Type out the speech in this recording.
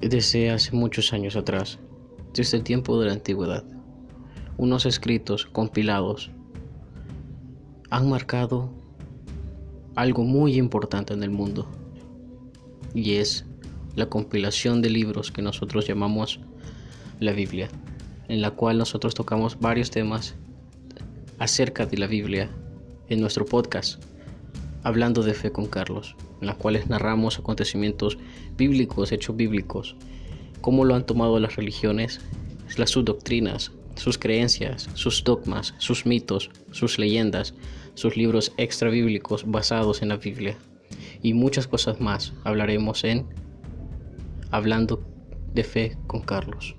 desde hace muchos años atrás, desde el tiempo de la antigüedad. Unos escritos compilados han marcado algo muy importante en el mundo y es la compilación de libros que nosotros llamamos la Biblia, en la cual nosotros tocamos varios temas acerca de la Biblia en nuestro podcast, hablando de fe con Carlos, en las cuales narramos acontecimientos bíblicos, hechos bíblicos, cómo lo han tomado las religiones, las sus doctrinas, sus creencias, sus dogmas, sus mitos, sus leyendas, sus libros extra bíblicos basados en la Biblia y muchas cosas más hablaremos en Hablando de Fe con Carlos.